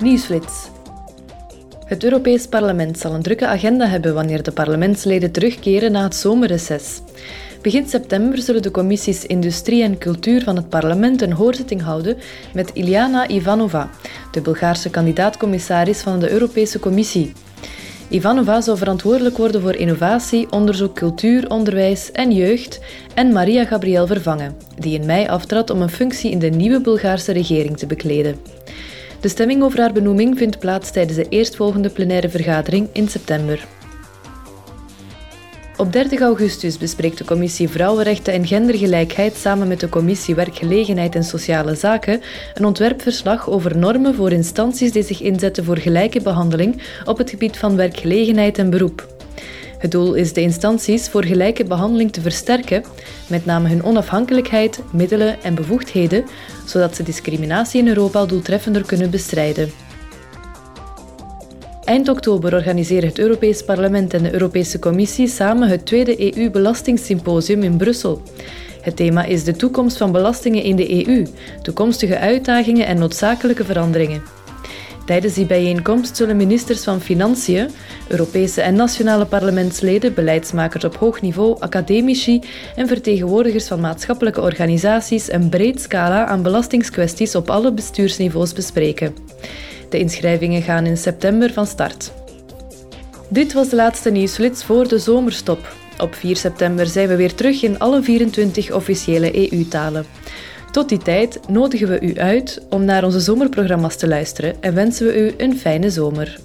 Nieuwsflits. Het Europees Parlement zal een drukke agenda hebben wanneer de parlementsleden terugkeren na het zomerreces. Begin september zullen de commissies Industrie en Cultuur van het parlement een hoorzitting houden met Iliana Ivanova, de Bulgaarse kandidaat-commissaris van de Europese Commissie. Ivanova zou verantwoordelijk worden voor innovatie, onderzoek, cultuur, onderwijs en jeugd en Maria Gabriel vervangen, die in mei aftrad om een functie in de nieuwe Bulgaarse regering te bekleden. De stemming over haar benoeming vindt plaats tijdens de eerstvolgende plenaire vergadering in september. Op 30 augustus bespreekt de Commissie Vrouwenrechten en Gendergelijkheid samen met de Commissie Werkgelegenheid en Sociale Zaken een ontwerpverslag over normen voor instanties die zich inzetten voor gelijke behandeling op het gebied van werkgelegenheid en beroep. Het doel is de instanties voor gelijke behandeling te versterken, met name hun onafhankelijkheid, middelen en bevoegdheden, zodat ze discriminatie in Europa doeltreffender kunnen bestrijden. Eind oktober organiseren het Europees Parlement en de Europese Commissie samen het tweede EU-belastingssymposium in Brussel. Het thema is de toekomst van belastingen in de EU, toekomstige uitdagingen en noodzakelijke veranderingen. Tijdens die bijeenkomst zullen ministers van Financiën, Europese en nationale parlementsleden, beleidsmakers op hoog niveau, academici en vertegenwoordigers van maatschappelijke organisaties een breed scala aan belastingskwesties op alle bestuursniveaus bespreken. De inschrijvingen gaan in september van start. Dit was de laatste nieuwsflits voor de zomerstop. Op 4 september zijn we weer terug in alle 24 officiële EU-talen. Tot die tijd nodigen we u uit om naar onze zomerprogramma's te luisteren en wensen we u een fijne zomer.